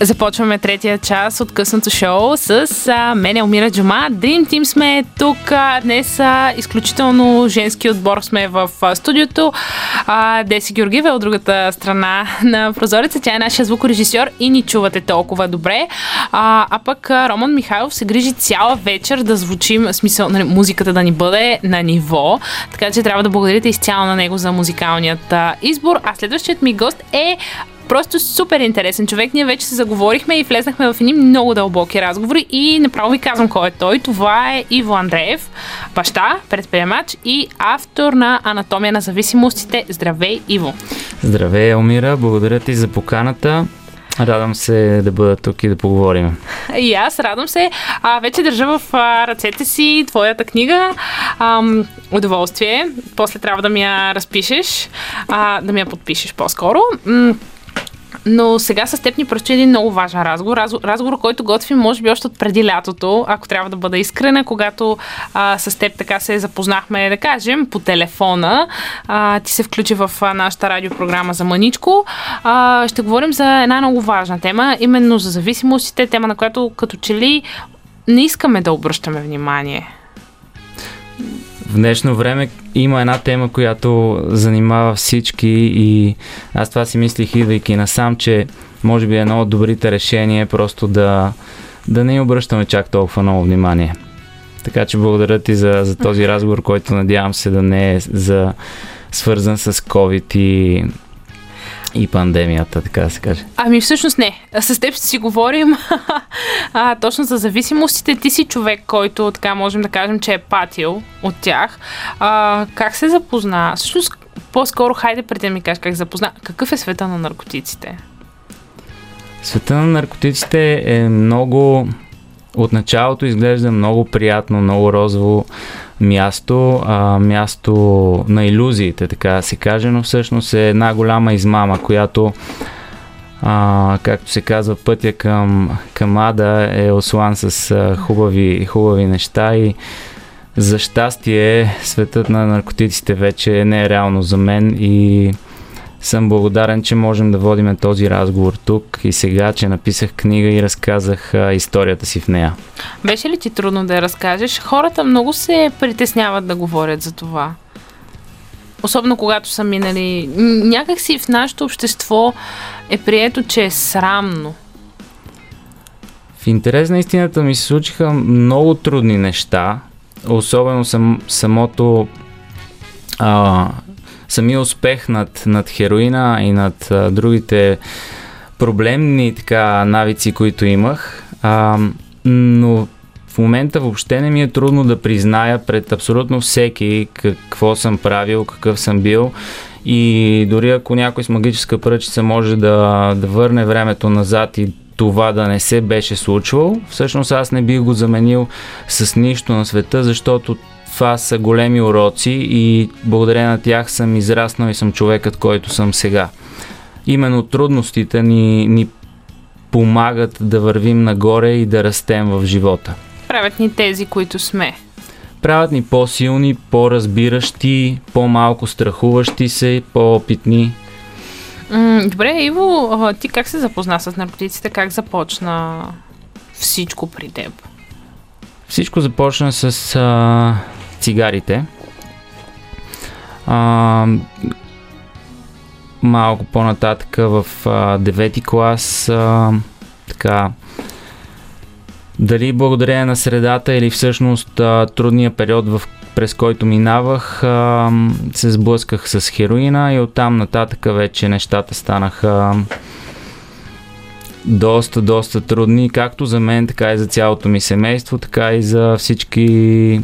Започваме третия час от късното шоу с а, мен Елмира Джума. Dream Team сме тук. А, днес а, изключително женски отбор сме в а, студиото. А, Деси Георгиева е от другата страна на прозореца. Тя е нашия звукорежисьор и ни чувате толкова добре. А, а пък а, Роман Михайлов се грижи цяла вечер да звучим, смисъл нали, музиката да ни бъде на ниво. Така че трябва да благодарите изцяло на него за музикалният а, избор. А следващият ми гост е Просто супер интересен човек. Ние вече се заговорихме и влезнахме в едни много дълбоки разговори и направо ви казвам кой е той. Това е Иво Андреев, баща, предприемач и автор на Анатомия на зависимостите. Здравей, Иво! Здравей, Елмира! Благодаря ти за поканата. Радвам се да бъда тук и да поговорим. И аз радвам се. А, вече държа в а, ръцете си твоята книга. Ам, удоволствие. После трябва да ми я разпишеш, а, да ми я подпишеш по-скоро. Но сега с теб ни предстои един много важен разговор. Разговор, който готвим, може би, още от преди лятото, ако трябва да бъда искрена, когато а, с теб така се запознахме, да кажем, по телефона. А, ти се включи в а, нашата радиопрограма за Маничко. А, ще говорим за една много важна тема, именно за зависимостите, тема на която като че ли не искаме да обръщаме внимание. В днешно време има една тема, която занимава всички и аз това си мислих идвайки насам, че може би е едно от добрите решения просто да, да не обръщаме чак толкова много внимание. Така че благодаря ти за, за този разговор, който надявам се да не е за, свързан с COVID и и пандемията, така да се каже. Ами всъщност не. С теб ще си говорим а, точно за зависимостите. Ти си човек, който така можем да кажем, че е патил от тях. А, как се запозна? Всъщност, по-скоро, хайде преди да ми кажеш как се запозна. Какъв е света на наркотиците? Света на наркотиците е много... От началото изглежда много приятно, много розово място, а, място на иллюзиите, така да се каже, но всъщност е една голяма измама, която а, както се казва, пътя към, към Ада е ослан с а, хубави, хубави неща и за щастие светът на наркотиците вече не е реално за мен и съм благодарен, че можем да водим този разговор тук и сега, че написах книга и разказах а, историята си в нея. Беше ли ти трудно да я разкажеш? Хората много се притесняват да говорят за това. Особено когато са минали. Някак си в нашето общество е прието, че е срамно. В интерес на истината ми се случиха много трудни неща. Особено сам, самото а, самия успех над, над хероина и над а, другите проблемни така навици, които имах. А, но в момента въобще не ми е трудно да призная пред абсолютно всеки какво съм правил, какъв съм бил. И дори ако някой с магическа пръчица може да, да върне времето назад и това да не се беше случвало, всъщност аз не бих го заменил с нищо на света, защото това са големи уроци и благодарение на тях съм израснал и съм човекът, който съм сега. Именно трудностите ни, ни помагат да вървим нагоре и да растем в живота. Правят ни тези, които сме. Правят ни по-силни, по-разбиращи, по-малко страхуващи се, по-опитни. Добре, Иво, ти как се запозна с наркотиците? Как започна всичко при теб? Всичко започна с а, цигарите. А, малко по-нататък в а, 9 клас а, така дали благодарение на средата или всъщност а, трудния период, в, през който минавах, а, се сблъсках с хероина и оттам нататък вече нещата станаха доста, доста трудни, както за мен, така и за цялото ми семейство, така и за всички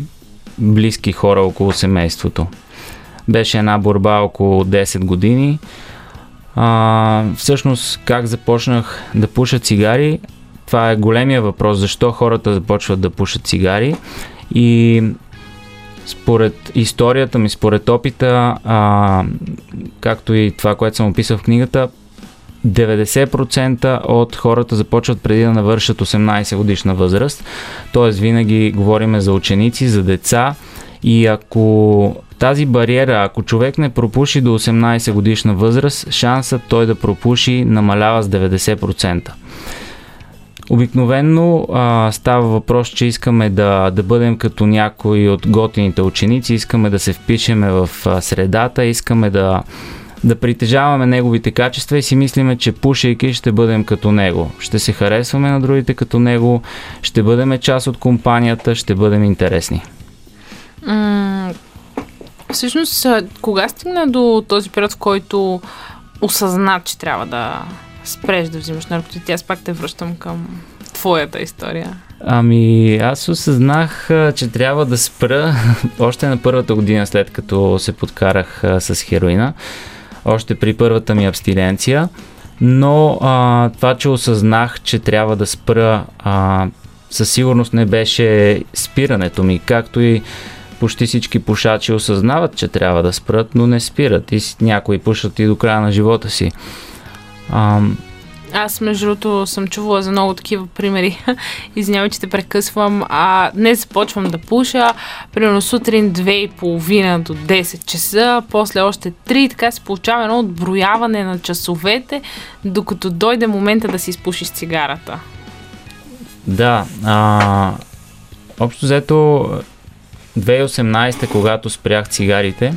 близки хора около семейството. Беше една борба около 10 години. А, всъщност, как започнах да пуша цигари, това е големия въпрос, защо хората започват да пушат цигари. И според историята ми, според опита, а, както и това, което съм описал в книгата, 90% от хората започват преди да навършат 18 годишна възраст. Тоест винаги говориме за ученици, за деца и ако тази бариера, ако човек не пропуши до 18 годишна възраст, шансът той да пропуши намалява с 90%. Обикновенно а, става въпрос, че искаме да, да бъдем като някои от готините ученици, искаме да се впишеме в а, средата, искаме да, да притежаваме неговите качества и си мислиме, че пушейки ще бъдем като него. Ще се харесваме на другите като него, ще бъдем част от компанията, ще бъдем интересни. М- всъщност, кога стигна до този период, в който осъзна, че трябва да спреш да взимаш наркотици? Аз пак те връщам към твоята история. Ами, аз осъзнах, че трябва да спра още на първата година след като се подкарах с хероина, още при първата ми абстиненция, но а, това, че осъзнах, че трябва да спра, а, със сигурност не беше спирането ми, както и почти всички пушачи осъзнават, че трябва да спрат, но не спират и някои пушат и до края на живота си. Ам... Аз, между другото, съм чувала за много такива примери. Извинявай, че те прекъсвам. А, днес започвам да пуша. Примерно сутрин 2.30 до 10 часа, после още 3. Така се получава едно отброяване на часовете, докато дойде момента да си изпушиш цигарата. Да. А, общо взето 2018, когато спрях цигарите,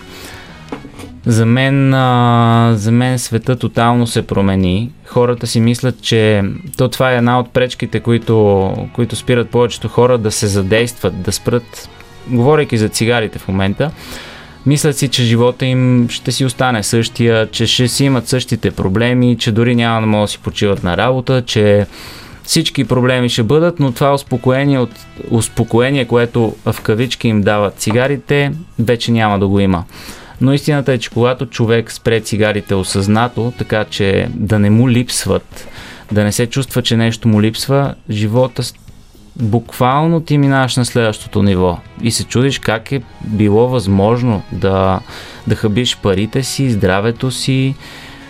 за мен, а, за мен света тотално се промени. Хората си мислят, че то това е една от пречките, които, които спират повечето хора да се задействат, да спрат, говорейки за цигарите в момента. Мислят си, че живота им ще си остане същия, че ще си имат същите проблеми, че дори няма да могат да си почиват на работа, че всички проблеми ще бъдат, но това успокоение, от, успокоение, което в кавички им дават цигарите, вече няма да го има. Но истината е, че когато човек спре цигарите осъзнато, така че да не му липсват, да не се чувства, че нещо му липсва, живота буквално ти минаваш на следващото ниво и се чудиш как е било възможно да, да хабиш парите си, здравето си,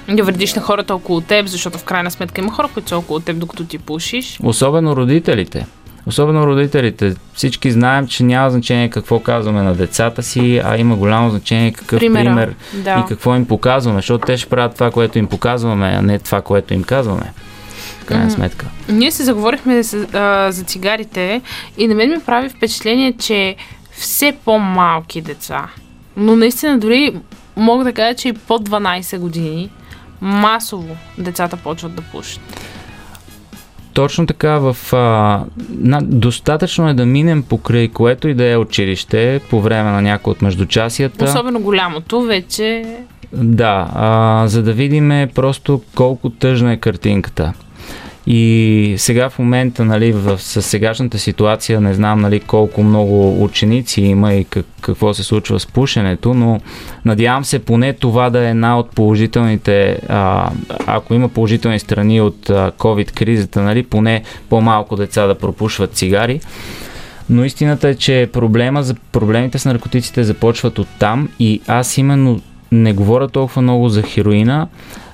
да вредиш на хората около теб, защото в крайна сметка има хора, които са около теб, докато ти пушиш. Особено родителите. Особено родителите. Всички знаем, че няма значение какво казваме на децата си, а има голямо значение какъв Примера. пример да. и какво им показваме, защото те ще правят това, което им показваме, а не това, което им казваме. Крайна сметка. Ние се заговорихме за, а, за цигарите и на мен ми прави впечатление, че все по-малки деца, но наистина дори мога да кажа, че и под 12 години, масово децата почват да пушат. Точно така, в, а, на, достатъчно е да минем покрай което и да е училище по време на някои от междучасията. Особено голямото вече. Да, а, за да видим просто колко тъжна е картинката. И сега в момента, нали, в, с сегашната ситуация, не знам нали, колко много ученици има и как, какво се случва с пушенето, но надявам се поне това да е една от положителните, а, ако има положителни страни от COVID-кризата, нали, поне по-малко деца да пропушват цигари. Но истината е, че проблема за, проблемите с наркотиците започват от там и аз именно не говоря толкова много за хероина,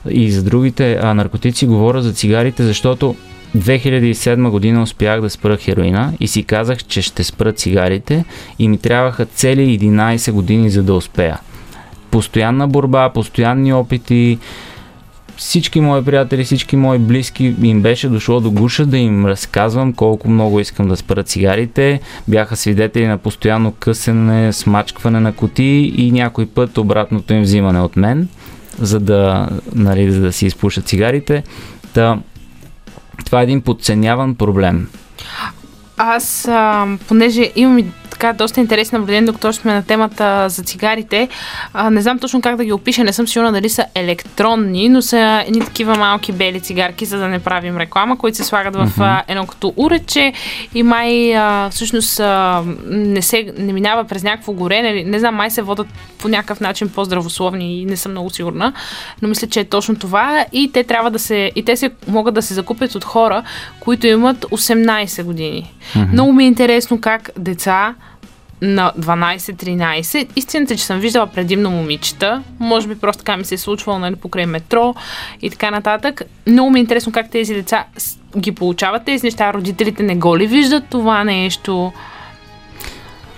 и за другите а, наркотици, говоря за цигарите, защото 2007 година успях да спра хероина и си казах, че ще спра цигарите и ми трябваха цели 11 години за да успея. Постоянна борба, постоянни опити, всички мои приятели, всички мои близки им беше дошло до гуша да им разказвам колко много искам да спра цигарите. Бяха свидетели на постоянно късене, смачкване на коти и някой път обратното им взимане от мен за да, нали, за да си изпушат цигарите. Та, това е един подценяван проблем. Аз, а, понеже имам и така доста интересни наблюдения, докато сме на темата за цигарите. А, не знам точно как да ги опиша, не съм сигурна дали са електронни, но са едни такива малки бели цигарки, за да не правим реклама, които се слагат в uh-huh. едно като урече и май а, всъщност а, не, се, не минава през някакво горе, не, не знам, май се водат по някакъв начин по-здравословни и не съм много сигурна, но мисля, че е точно това и те трябва да се, и те се могат да се закупят от хора, които имат 18 години. Uh-huh. Много ми е интересно как деца, 18 на 12-13. Истината е, че съм виждала предимно момичета. Може би просто така ми се е случвало нали, покрай метро и така нататък. Много ми е интересно как тези деца ги получават тези неща. Родителите не го ли виждат това нещо?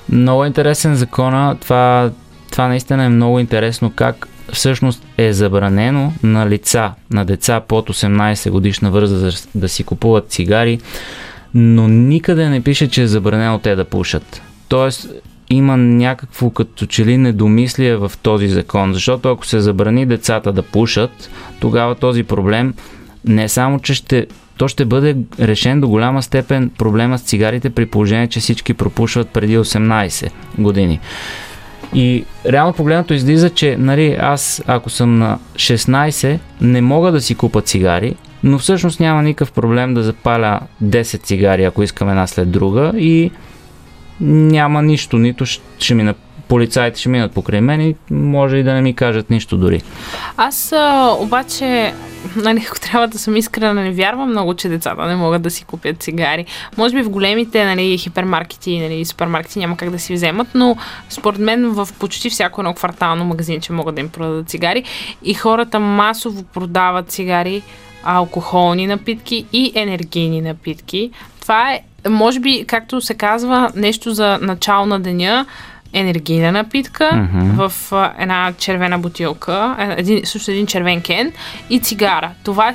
Много интересен закона. Това, това наистина е много интересно как всъщност е забранено на лица, на деца под 18 годишна възраст да си купуват цигари, но никъде не пише, че е забранено те да пушат. Тоест, има някакво като че ли недомислие в този закон, защото ако се забрани децата да пушат, тогава този проблем не само, че ще то ще бъде решен до голяма степен проблема с цигарите при положение, че всички пропушват преди 18 години. И реално погледнато излиза, че нали, аз ако съм на 16, не мога да си купа цигари, но всъщност няма никакъв проблем да запаля 10 цигари, ако искам една след друга и няма нищо, нито ще ми полицаите ще минат покрай мен и може и да не ми кажат нищо дори. Аз а, обаче, нали, ако трябва да съм искрена, не вярвам много, че децата не могат да си купят цигари. Може би в големите нали, хипермаркети нали, супермаркети няма как да си вземат, но според мен в почти всяко едно квартално магазинче могат да им продадат цигари и хората масово продават цигари, алкохолни напитки и енергийни напитки. Това е, може би, както се казва, нещо за начало на деня, енергийна напитка mm-hmm. в а, една червена бутилка, е, един, също един червен кен и цигара. Това е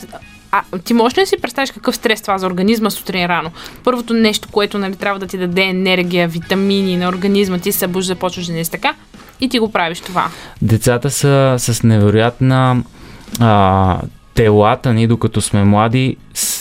а ти можеш ли да си представиш какъв стрес това за организма сутрин рано? Първото нещо, което нали, трябва да ти даде енергия, витамини на организма, ти се събужда, започваш да не си така и ти го правиш това. Децата са с невероятна а, телата ни, докато сме млади,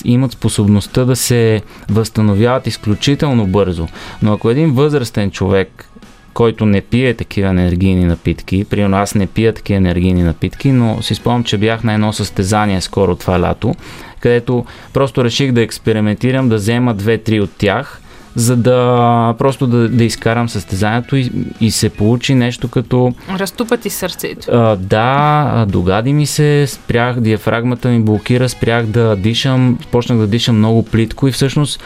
имат способността да се възстановяват изключително бързо. Но ако един възрастен човек който не пие такива енергийни напитки. Примерно аз не пия такива енергийни напитки, но си спомням, че бях на едно състезание скоро това лято, където просто реших да експериментирам, да взема две-три от тях, за да просто да, да изкарам състезанието и, и се получи нещо като... Разтупа ти сърцето. А, да, догади ми се, спрях, диафрагмата ми блокира, спрях да дишам, почнах да дишам много плитко и всъщност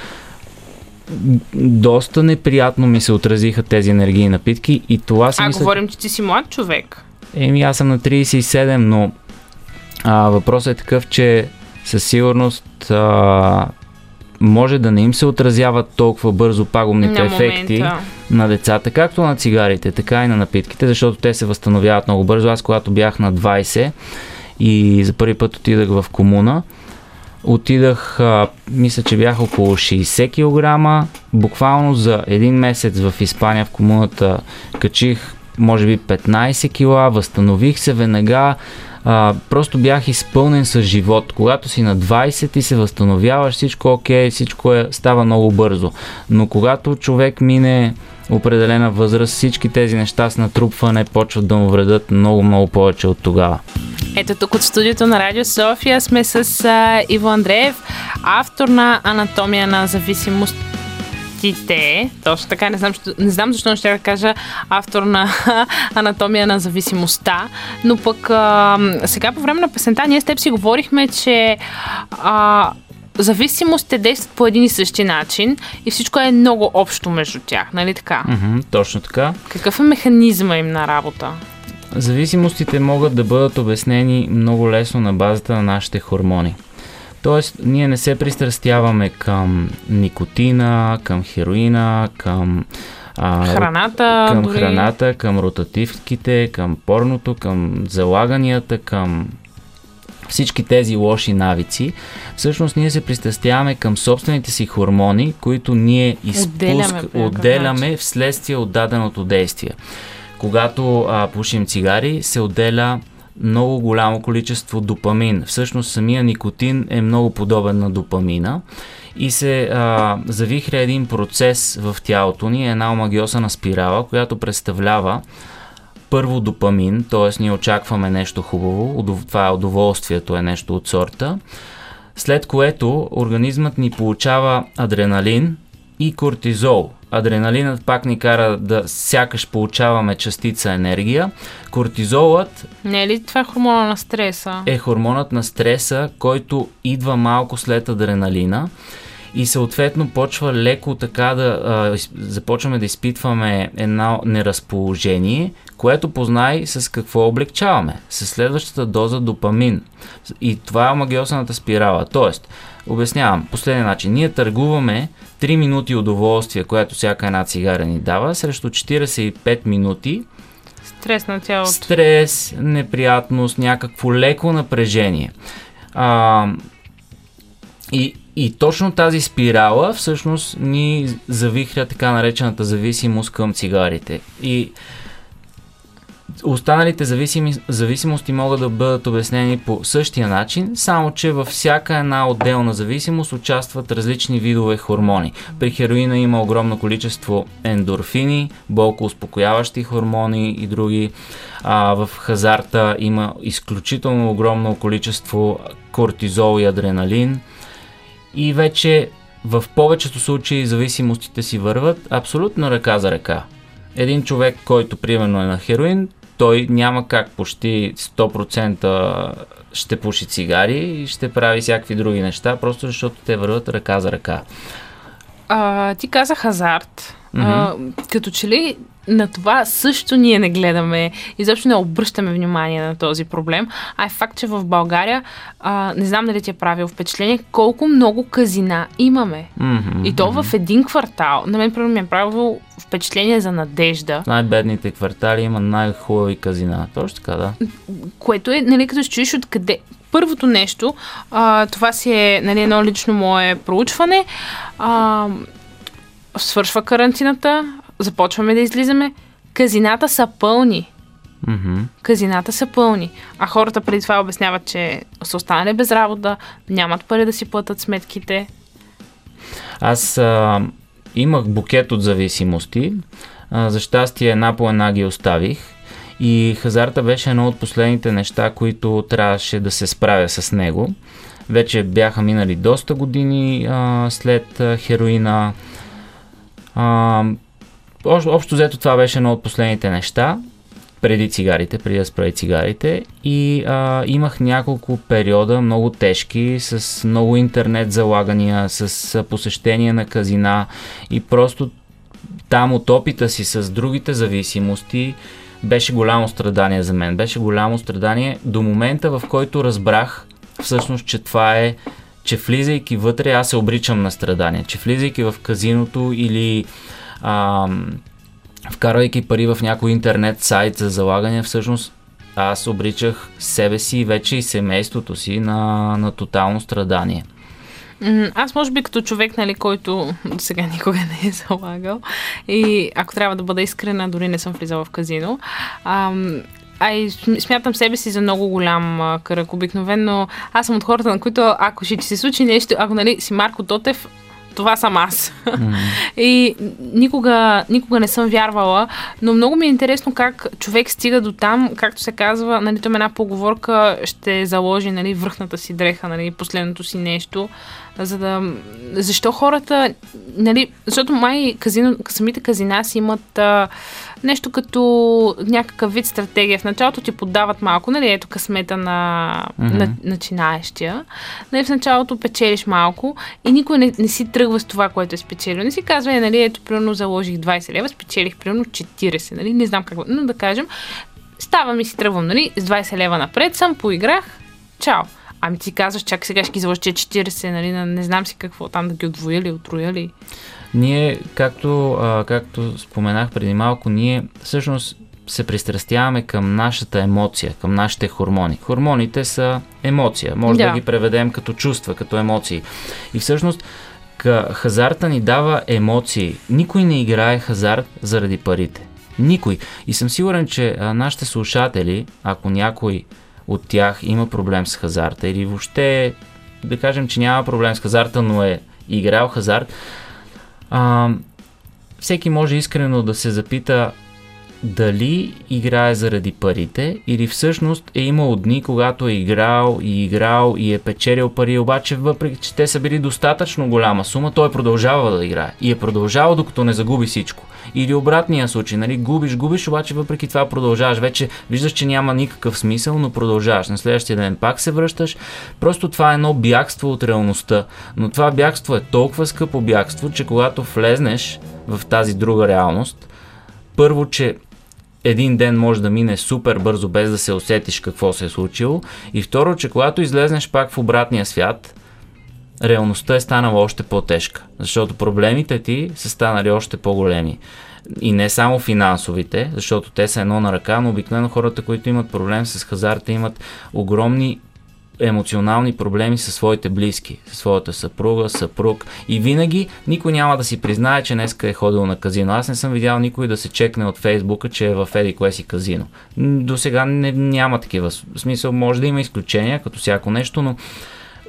доста неприятно ми се отразиха тези енергийни напитки и това си А, мисля... говорим, че ти си млад човек. Еми, аз съм на 37, но а, въпросът е такъв, че със сигурност а, може да не им се отразяват толкова бързо пагубните на ефекти момента. на децата, както на цигарите, така и на напитките, защото те се възстановяват много бързо. Аз когато бях на 20 и за първи път отидах в комуна, Отидах, а, мисля, че бях около 60 кг. Буквално за един месец в Испания в комуната качих може би 15 кг, възстанових се веднага. А, просто бях изпълнен с живот. Когато си на 20 и се възстановяваш, всичко е окей, всичко е, става много бързо. Но когато човек мине определена възраст, всички тези неща с натрупване почват да му вредят много-много повече от тогава. Ето тук от студиото на Радио София сме с а, Иво Андреев, автор на Анатомия на зависимост точно така, не знам, не знам защо ще да кажа автор на Анатомия на зависимостта, но пък а, сега по време на песента ние с теб си говорихме, че а, зависимостите действат по един и същи начин и всичко е много общо между тях, нали така? Mm-hmm, точно така. Какъв е механизма им на работа? Зависимостите могат да бъдат обяснени много лесно на базата на нашите хормони. Тоест, ние не се пристрастяваме към никотина, към хероина, към а, храната, към дори... храната, към ротативките, към порното, към залаганията, към всички тези лоши навици, всъщност ние се пристрастяваме към собствените си хормони, които ние изпуск... отделяме, отделяме вследствие от даденото действие. Когато а, пушим цигари, се отделя много голямо количество допамин. Всъщност самия никотин е много подобен на допамина и се а, завихря един процес в тялото ни, една омагиосана спирала, която представлява първо допамин, т.е. ние очакваме нещо хубаво, това е удоволствието, е нещо от сорта, след което организмът ни получава адреналин и кортизол. Адреналинът пак ни кара да сякаш получаваме частица енергия. Кортизолът... Не е ли това е хормона на стреса? Е хормонът на стреса, който идва малко след адреналина и съответно почва леко така да а, започваме да изпитваме едно неразположение, което познай с какво облегчаваме. С следващата доза допамин. И това е магиосаната спирала. Тоест, обяснявам, последния начин. Ние търгуваме 3 минути удоволствие, което всяка една цигара ни дава, срещу 45 минути Стрес на тялото. Стрес, неприятност, някакво леко напрежение. А, и, и точно тази спирала всъщност ни завихря така наречената зависимост към цигарите. И Останалите зависими, зависимости могат да бъдат обяснени по същия начин, само че във всяка една отделна зависимост участват различни видове хормони. При хероина има огромно количество ендорфини, болко успокояващи хормони и други. А, в хазарта има изключително огромно количество кортизол и адреналин. И вече в повечето случаи зависимостите си върват абсолютно ръка за ръка. Един човек, който примерно е на хероин, той няма как почти 100% ще пуши цигари и ще прави всякакви други неща, просто защото те върват ръка за ръка. А, ти каза хазарт. Mm-hmm. А, като че ли на това също ние не гледаме, изобщо не обръщаме внимание на този проблем. А е факт, че в България, а, не знам дали ти е правил впечатление, колко много казина имаме. Mm-hmm, и то в един квартал. На мен, примерно, ми е правило впечатление за надежда. В най-бедните квартали има най-хубави казина. Точно така, да. Което е, нали, като чуеш откъде. Първото нещо, а, това си е нали, едно лично мое проучване. А, свършва карантината, започваме да излизаме, казината са пълни. Mm-hmm. Казината са пълни. А хората преди това обясняват, че са останали без работа, нямат пари да си платят сметките. Аз а, имах букет от зависимости. А, за щастие една по една ги оставих. И хазарта беше едно от последните неща, които трябваше да се справя с него. Вече бяха минали доста години а, след а, хероина. А, общо, взето това беше едно от последните неща, преди цигарите, преди да спра цигарите и а, имах няколко периода много тежки, с много интернет залагания, с посещение на казина и просто там от опита си с другите зависимости беше голямо страдание за мен. Беше голямо страдание до момента, в който разбрах всъщност, че това е че влизайки вътре аз се обричам на страдания, че влизайки в казиното или а, вкарвайки пари в някой интернет сайт за залагане, всъщност аз обричах себе си вече и семейството си на, на тотално страдание. Аз може би като човек, нали, който сега никога не е залагал и ако трябва да бъда искрена, дори не съм влизала в казино, ам, а и смятам себе си за много голям а, кръг. Обикновено аз съм от хората, на които ако ще ти се случи нещо, ако нали, си Марко Тотев, това съм аз. Mm-hmm. и никога, никога не съм вярвала, но много ми е интересно как човек стига до там, както се казва, нали, там една поговорка ще заложи нали, връхната си дреха, нали, последното си нещо, за да... Защо хората, нали, защото май казино, самите казина си имат а, нещо като някакъв вид стратегия. В началото ти подават малко, нали, ето късмета на, mm-hmm. на начинаещия. Нали, в началото печелиш малко и никой не, не си тръгва с това, което е спечелил. Не си казва, е, нали, ето, примерно заложих 20 лева, спечелих примерно 40, нали, не знам как, но да кажем, ставам и си тръгвам, нали, с 20 лева напред съм, поиграх, чао. Ами ти казваш, чак сега ще ги заложи 40, нали, не знам си какво там да ги отвоя отруя ли. Ние, както, а, както споменах преди малко, ние всъщност се пристрастяваме към нашата емоция, към нашите хормони. Хормоните са емоция. Може да, да ги преведем като чувства, като емоции. И всъщност хазарта ни дава емоции. Никой не играе хазарт заради парите. Никой. И съм сигурен, че а, нашите слушатели, ако някой от тях има проблем с хазарта или въобще да кажем, че няма проблем с хазарта, но е играл хазарт, а, всеки може искрено да се запита дали играе заради парите или всъщност е имал дни, когато е играл и играл и е печелил пари, обаче въпреки, че те са били достатъчно голяма сума, той е продължава да играе и е продължавал докато не загуби всичко. Или обратния случай, нали, губиш, губиш, обаче въпреки това продължаваш. Вече виждаш, че няма никакъв смисъл, но продължаваш. На следващия ден пак се връщаш. Просто това е едно бягство от реалността. Но това бягство е толкова скъпо бягство, че когато влезнеш в тази друга реалност, първо, че един ден може да мине супер бързо, без да се усетиш какво се е случило. И второ, че когато излезнеш пак в обратния свят, реалността е станала още по-тежка, защото проблемите ти са станали още по-големи. И не само финансовите, защото те са едно на ръка, но обикновено хората, които имат проблем с хазарта, имат огромни емоционални проблеми със своите близки, със своята съпруга, съпруг и винаги никой няма да си признае, че днеска е ходил на казино. Аз не съм видял никой да се чекне от Фейсбука, че е в еди кое си казино. До сега не, няма такива. В смисъл, може да има изключения, като всяко нещо, но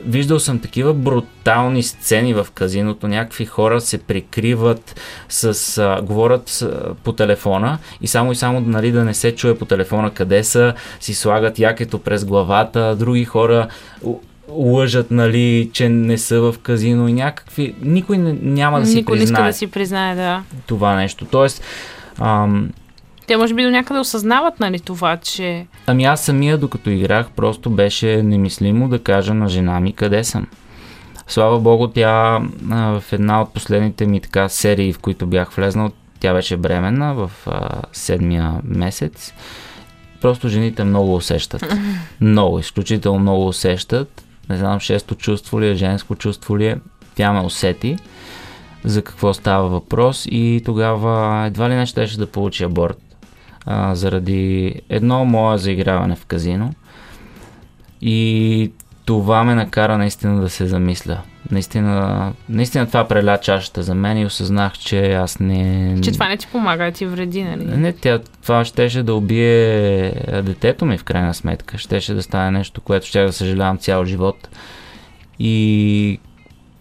виждал съм такива брутални сцени в казиното. Някакви хора се прикриват с... А, говорят с, по телефона и само и само нали, да не се чуе по телефона къде са, си слагат якето през главата. Други хора лъжат, нали, че не са в казино и някакви... Никой не, няма да си Никой признае. Никой не иска да си признае, да. Това нещо. Тоест, ам, те може би до някъде осъзнават, нали, това, че... Ами аз самия, докато играх, просто беше немислимо да кажа на жена ми къде съм. Слава богу, тя а, в една от последните ми така серии, в които бях влезнал, тя беше бременна в а, седмия месец. Просто жените много усещат. Много, изключително много усещат. Не знам, шесто чувство ли е, женско чувство ли е. Тя ме усети за какво става въпрос и тогава едва ли не щеше да получи аборт а, заради едно мое заиграване в казино. И това ме накара наистина да се замисля. Наистина, наистина това преля чашата за мен и осъзнах, че аз не... Че това не ти помага, ти вреди, нали? Не, тя, това щеше да убие детето ми в крайна сметка. Щеше да стане нещо, което ще да съжалявам цял живот. И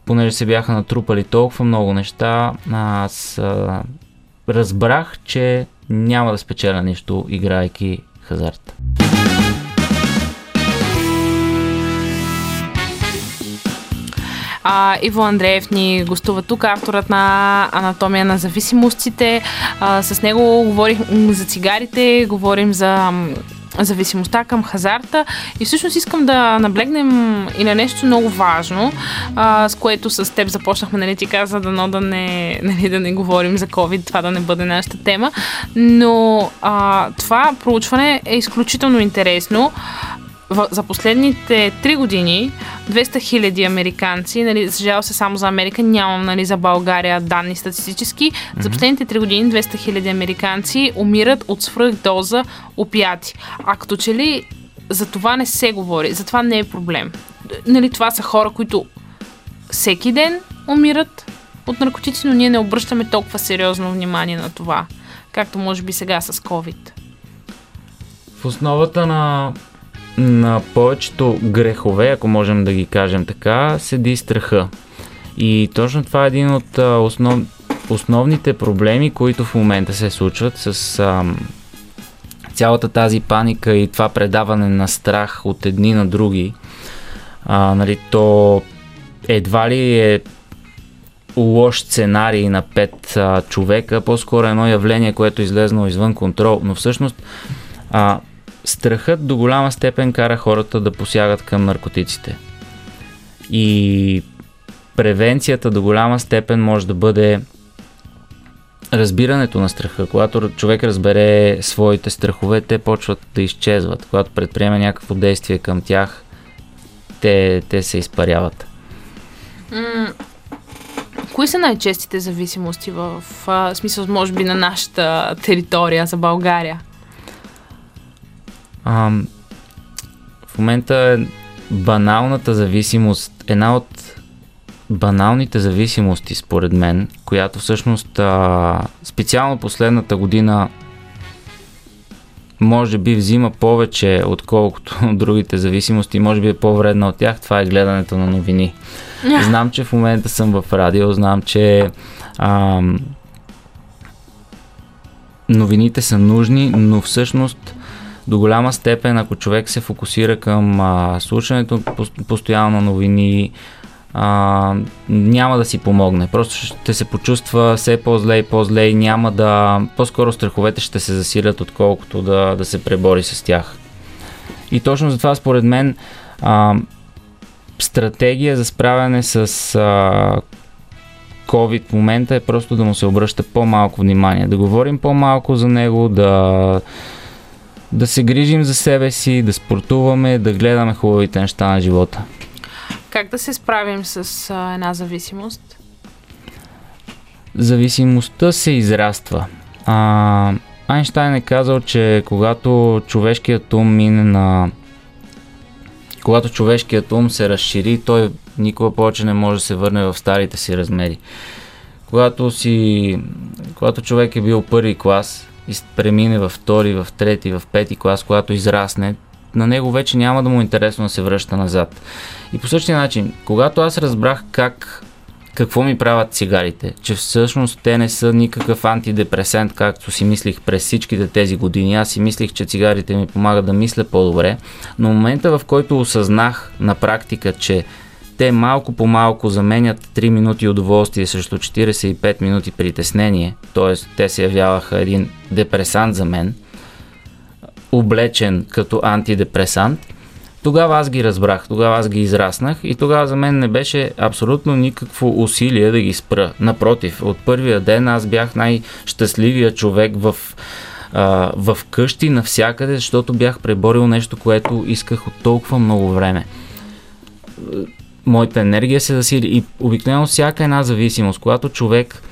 понеже се бяха натрупали толкова много неща, аз а, разбрах, че няма да спечеля нищо, играйки хазарт. А, Иво Андреев ни гостува тук, авторът на Анатомия на зависимостите. А, с него говорим за цигарите, говорим за зависимостта към хазарта. И всъщност искам да наблегнем и на нещо много важно, а, с което с теб започнахме, нали ти каза, дано да не, нали, да не говорим за COVID, това да не бъде нашата тема, но а, това проучване е изключително интересно за последните 3 години 200 хиляди американци, нали, съжал се само за Америка, нямам нали, за България данни статистически, mm-hmm. за последните 3 години 200 хиляди американци умират от свръхдоза опияти. А като че ли за това не се говори, за това не е проблем. Нали, това са хора, които всеки ден умират от наркотици, но ние не обръщаме толкова сериозно внимание на това, както може би сега с COVID. В основата на на повечето грехове, ако можем да ги кажем така, седи страха. И точно това е един от основ, основните проблеми, които в момента се случват с а, цялата тази паника и това предаване на страх от едни на други. А, нали, то едва ли е лош сценарий на пет а, човека, по-скоро едно явление, което е излезнало извън контрол, но всъщност а, страхът до голяма степен кара хората да посягат към наркотиците. И превенцията до голяма степен може да бъде разбирането на страха. Когато човек разбере своите страхове, те почват да изчезват. Когато предприеме някакво действие към тях, те, те се изпаряват. Mm. Кои са най-честите зависимости в, в смисъл, може би, на нашата територия за България? А, в момента е баналната зависимост, една от баналните зависимости, според мен, която всъщност а, специално последната година може би взима повече, отколкото от другите зависимости, може би е по-вредна от тях, това е гледането на новини. Знам, че в момента съм в радио, знам, че ам, новините са нужни, но всъщност до голяма степен, ако човек се фокусира към а, слушането постоянно новини, а, няма да си помогне. Просто ще се почувства все по-зле и по-зле и няма да... По-скоро страховете ще се засилят, отколкото да, да се пребори с тях. И точно затова, според мен, а, стратегия за справяне с а, COVID в момента е просто да му се обръща по-малко внимание, да говорим по-малко за него, да, да се грижим за себе си, да спортуваме, да гледаме хубавите неща на живота. Как да се справим с а, една зависимост? Зависимостта се израства. А, Айнштайн е казал, че когато човешкият ум мине на когато човешкият ум се разшири, той никога повече не може да се върне в старите си размери. Когато, си, когато човек е бил първи клас и премине във втори, в трети, в пети клас, когато израсне, на него вече няма да му е интересно да се връща назад. И по същия начин, когато аз разбрах как какво ми правят цигарите, че всъщност те не са никакъв антидепресент, както си мислих през всичките тези години. Аз си мислих, че цигарите ми помагат да мисля по-добре, но момента в който осъзнах на практика, че те малко по малко заменят 3 минути удоволствие срещу 45 минути притеснение, т.е. те се явяваха един депресант за мен, облечен като антидепресант – тогава аз ги разбрах, тогава аз ги израснах и тогава за мен не беше абсолютно никакво усилие да ги спра. Напротив, от първия ден аз бях най-щастливия човек в, в къщи навсякъде, защото бях преборил нещо, което исках от толкова много време. Моята енергия се засили и обикновено всяка една зависимост, когато човек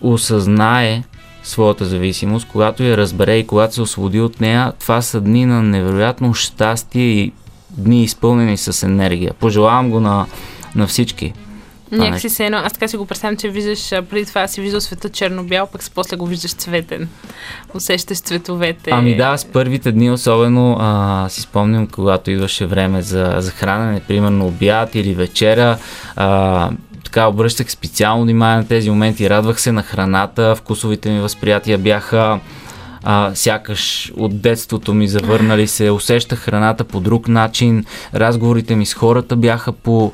осъзнае своята зависимост, когато я разбере и когато се освободи от нея, това са дни на невероятно щастие и дни изпълнени с енергия. Пожелавам го на, на всички. Някакси се едно, аз така си го представям, че виждаш, преди това си виждал света черно-бял, пък после го виждаш цветен. Усещаш цветовете. Ами да, с първите дни особено а, си спомням, когато идваше време за, за хранене, примерно обяд или вечера, а, така обръщах специално внимание на тези моменти, радвах се на храната, вкусовите ми възприятия бяха а, сякаш от детството ми завърнали се, усещах храната по друг начин, разговорите ми с хората бяха по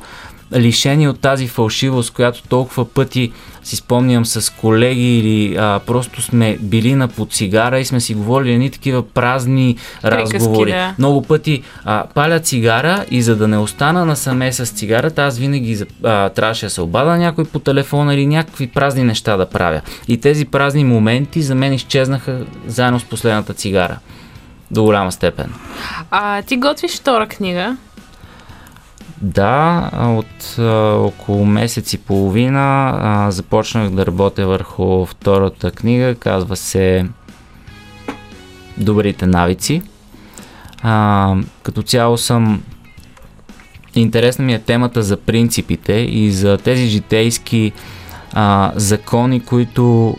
лишени от тази фалшивост, която толкова пъти си спомням с колеги или а, просто сме били на под цигара и сме си говорили едни такива празни Приказки, разговори. Да. Много пъти а, паля цигара и за да не остана насаме с цигарата, аз винаги а, трябваше да се обада някой по телефона или някакви празни неща да правя. И тези празни моменти за мен изчезнаха заедно с последната цигара. До голяма степен. А ти готвиш втора книга? Да, от а, около месец и половина а, започнах да работя върху втората книга, казва се Добрите навици. А, като цяло съм интересна ми е темата за принципите и за тези житейски а, закони, които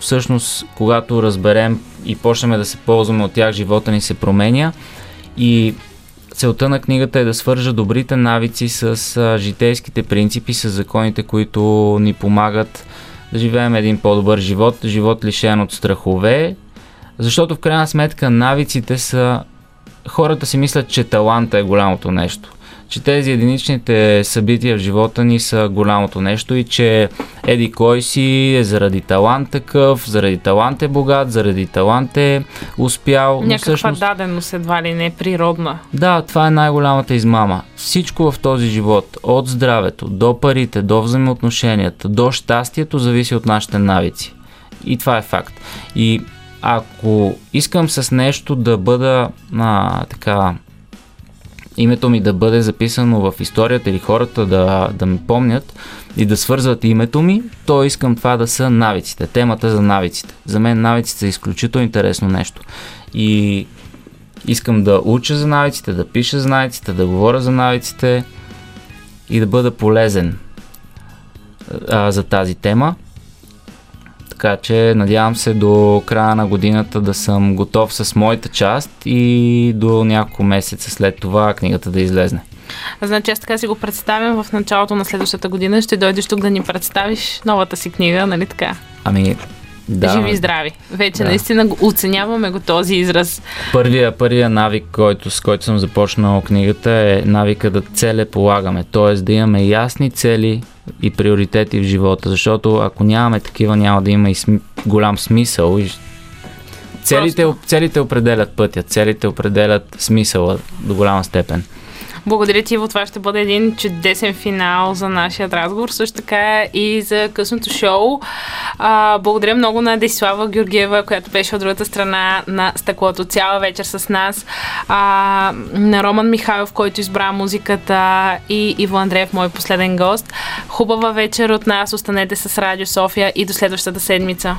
всъщност когато разберем и почнем да се ползваме от тях, живота ни се променя и Целта на книгата е да свържа добрите навици с житейските принципи, с законите, които ни помагат да живеем един по-добър живот, живот лишен от страхове, защото в крайна сметка навиците са... Хората си мислят, че таланта е голямото нещо че тези единичните събития в живота ни са голямото нещо и че еди кой си е заради талант такъв, заради талант е богат, заради талант е успял. Някаква всъщност... даденост едва ли не е природна. Да, това е най-голямата измама. Всичко в този живот, от здравето, до парите, до взаимоотношенията, до щастието, зависи от нашите навици. И това е факт. И ако искам с нещо да бъда а, така името ми да бъде записано в историята или хората да, да ми помнят и да свързват името ми, то искам това да са навиците, темата за навиците. За мен навиците са изключително интересно нещо. И искам да уча за навиците, да пиша за навиците, да говоря за навиците и да бъда полезен а, за тази тема. Така че надявам се до края на годината да съм готов с моята част и до няколко месеца след това книгата да излезне. Значи аз така си го представям в началото на следващата година. Ще дойдеш тук да ни представиш новата си книга, нали така? Ами, Да. Живи и здрави. Вече да. наистина оценяваме го този израз. Първия, първия навик, който, с който съм започнал книгата е навика да целе полагаме. т.е. да имаме ясни цели и приоритети в живота, защото ако нямаме такива, няма да има и см... голям смисъл. И целите, целите определят пътя, целите определят смисъла до голяма степен. Благодаря ти, Иво. Това ще бъде един чудесен финал за нашия разговор. Също така и за късното шоу. А, благодаря много на Десислава Георгиева, която беше от другата страна на стъклото цяла вечер с нас. А, на Роман Михайлов, който избра музиката и Иво Андреев, мой последен гост. Хубава вечер от нас. Останете с Радио София и до следващата седмица.